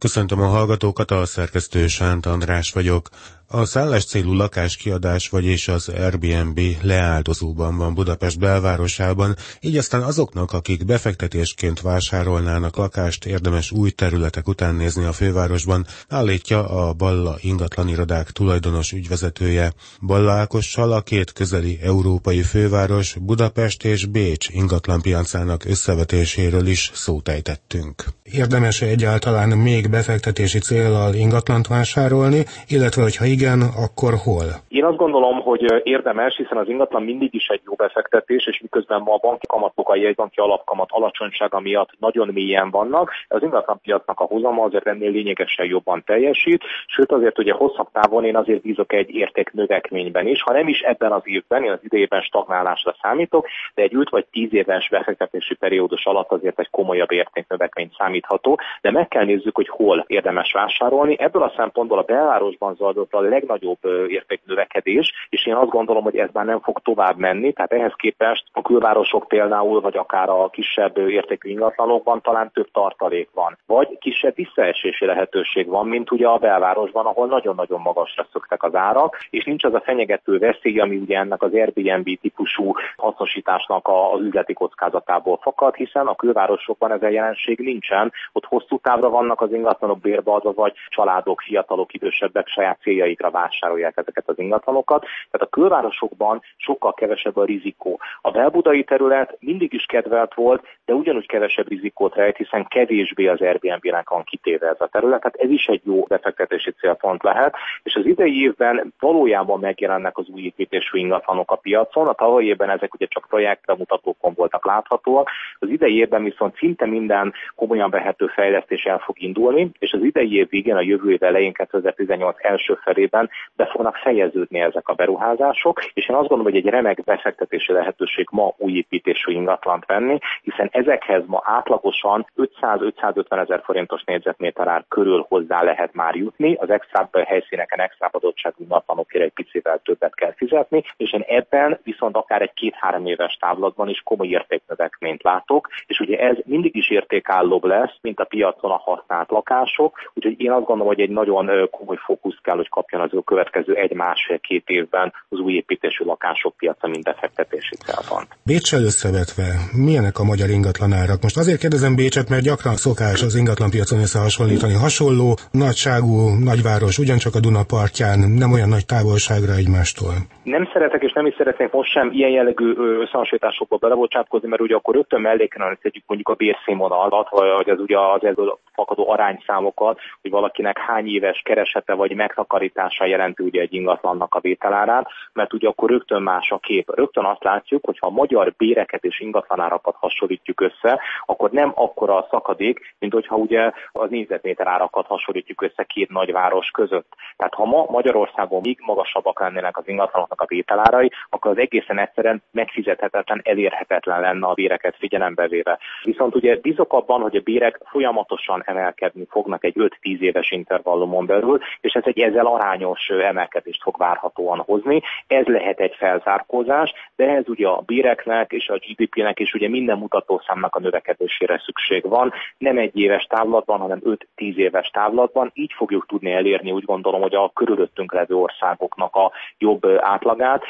Köszöntöm a hallgatókat, a szerkesztő Sánt András vagyok. A szállás célú lakáskiadás, vagyis az Airbnb leáldozóban van Budapest belvárosában, így aztán azoknak, akik befektetésként vásárolnának lakást, érdemes új területek után nézni a fővárosban, állítja a Balla ingatlanirodák tulajdonos ügyvezetője. Balla Ákossal a két közeli európai főváros Budapest és Bécs ingatlanpiacának összevetéséről is szót ejtettünk. Érdemes-e egyáltalán még befektetési célral ingatlant vásárolni, illetve hogyha igen, akkor hol? Én azt gondolom, hogy érdemes, hiszen az ingatlan mindig is egy jó befektetés, és miközben ma a banki kamatok, a jegybanki alapkamat alacsonysága miatt nagyon mélyen vannak, az ingatlanpiacnak a hozama azért ennél lényegesen jobban teljesít, sőt azért ugye hosszabb távon én azért bízok egy érték növekményben is, ha nem is ebben az évben, én az idejében stagnálásra számítok, de egy 5 vagy 10 éves befektetési periódus alatt azért egy komolyabb értéknövekmény számítható, de meg kell nézzük, hogy hol érdemes vásárolni. Ebből a szempontból a belvárosban zajlott legnagyobb értéknövekedés, és én azt gondolom, hogy ez már nem fog tovább menni, tehát ehhez képest a külvárosok például, vagy akár a kisebb értékű ingatlanokban talán több tartalék van, vagy kisebb visszaesési lehetőség van, mint ugye a belvárosban, ahol nagyon-nagyon magasra szöktek az árak, és nincs az a fenyegető veszély, ami ugye ennek az Airbnb típusú hasznosításnak az üzleti kockázatából fakad, hiszen a külvárosokban ez a jelenség nincsen, ott hosszú távra vannak az ingatlanok bérbe vagy családok, fiatalok, idősebbek saját céljaikra vásárolják ezeket az ingatlanokat. Tehát a külvárosokban sokkal kevesebb a rizikó. A belbudai terület mindig is kedvelt volt, de ugyanúgy kevesebb rizikót rejt, hiszen kevésbé az Airbnb-nek van kitéve ez a terület. Tehát ez is egy jó befektetési célpont lehet, és az idei évben valójában megjelennek az új építésű ingatlanok a piacon. A tavalyi évben ezek ugye csak projektre mutatókon voltak láthatóak. Az idei évben viszont szinte minden komolyan vehető fejlesztés el fog indulni, és az idei év végén, a jövő év elején 2018 első felében be fognak fejeződni ezek a beruházások, és én azt gondolom, hogy egy remek befektetési lehetőség ma új építésű ingatlant venni, hiszen ezekhez ma átlagosan 500-550 ezer forintos négyzetméter ár körül hozzá lehet már jutni, az extra helyszíneken extra adottságú ingatlanokért egy picivel többet kell fizetni, és én ebben viszont akár egy két-három éves távlatban is komoly értéknövekményt látok, és ugye ez mindig is értékállóbb lesz, mint a piacon a használt lakások, úgyhogy én azt gondolom, hogy egy nagyon komoly fókusz kell, hogy kapjon az a következő egy-másfél-két évben az új építésű lakások piaca, mint befektetési célpont. Bécsel összevetve, milyenek a magyar ingatlanárak? Most azért kérdezem Bécset, mert gyakran szokás az ingatlanpiacon összehasonlítani. Hasonló nagyságú nagyváros, ugyancsak a Duna partján, nem olyan nagy távolságra egymástól. Nem szeretek és nem is szeretnék most sem ilyen jellegű összehasonlításokba belebocsátkozni, mert ugye akkor rögtön melléken tegyük mondjuk a bérszínvonalat, vagy az ugye az ebből fakadó arányszámokat, hogy valakinek hány éves keresete vagy megtakarítása jelenti ugye egy ingatlannak a vételárát, mert ugye akkor rögtön más a kép. Rögtön azt látjuk, hogy ha a magyar béreket és ingatlanárakat hasonlítjuk össze, akkor nem akkora a szakadék, mint hogyha ugye az négyzetméter árakat hasonlítjuk össze két nagyváros között. Tehát ha ma Magyarországon még magasabbak lennének az ingatlanoknak a vételárai, akkor az egészen egyszerűen megfizethetetlen, elérhetetlen lenne a béreket figyelembe véve. Viszont ugye bízok abban, hogy a bérek folyamatosan emelkedni fognak egy 5-10 éves intervallumon belül, és ez egy ezzel arányos emelkedést fog várhatóan hozni. Ez lehet egy felzárkózás, de ez ugye a béreknek és a GDP-nek és ugye minden mutatószámnak a növekedésére szükség van, nem egy éves távlatban, hanem 5-10 éves távlatban. Így fogjuk tudni elérni, úgy gondolom, hogy a körülöttünk levő országoknak a jobb átlagát.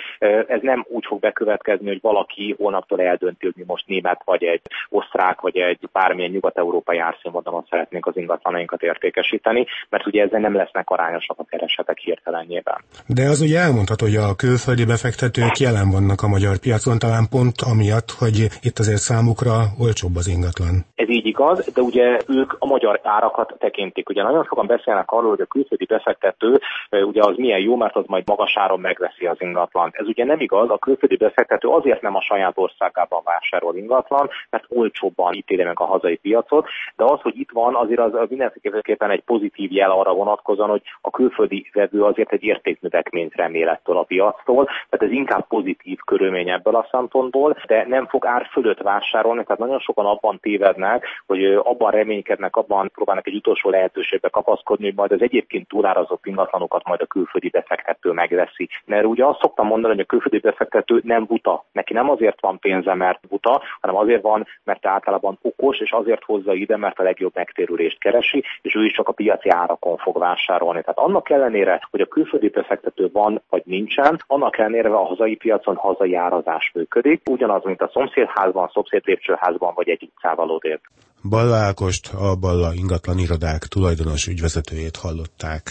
Ez nem úgy fog bekövetkezni, hogy valaki holnaptól eldönti, hogy mi most német vagy egy osztrák vagy egy bármilyen nyugat-európai árszínvonalon szeretnénk az ingatlanainkat értékesíteni, mert ugye ezzel nem lesznek arányosak a keresetek hirtelenjében. De az ugye elmondható, hogy a külföldi befektetők jelen vannak a magyar piacon, talán pont amiatt, hogy itt azért számukra olcsóbb az ingatlan. Ez így igaz, de ugye ők a magyar árakat tekintik. Ugye nagyon sokan beszélnek arról, hogy a külföldi befektető ugye az milyen jó, mert az majd magas áron megveszi az ingatlant. Ez ugye nem igaz, a külföldi befektető azért nem a saját országában vásárol ingatlan, mert olcsóbban ítéli meg a hazai piacot, de az, hogy itt van, azért az mindenféleképpen egy pozitív jel arra vonatkozóan, hogy a külföldi vevő azért egy értéknövekményt remélettől a piactól, tehát ez inkább pozitív körülmény ebből a szempontból, de nem fog ár fölött vásárolni, tehát nagyon sokan abban tévednek, hogy abban reménykednek, abban próbálnak egy utolsó lehetőségbe kapaszkodni, hogy majd az egyébként túlárazott ingatlanokat majd a külföldi befektető megveszi. Mert ugye azt szoktam mondani, hogy a külföldi befektető nem buta. Neki nem azért van pénze, mert buta, hanem azért van, mert általában okos, és azért hozza ide, mert a legjobb megtérülést keresi, és ő is csak a piaci árakon fog vásárolni. Tehát annak ellenére, hogy a külföldi befektető van vagy nincsen, annak ellenére a hazai piacon hazai árazás működik, ugyanaz, mint a szomszédházban, szomszéd lépcsőházban vagy egy utcával odébb. Balla Ákost, a Balla ingatlan irodák tulajdonos ügyvezetőjét hallották.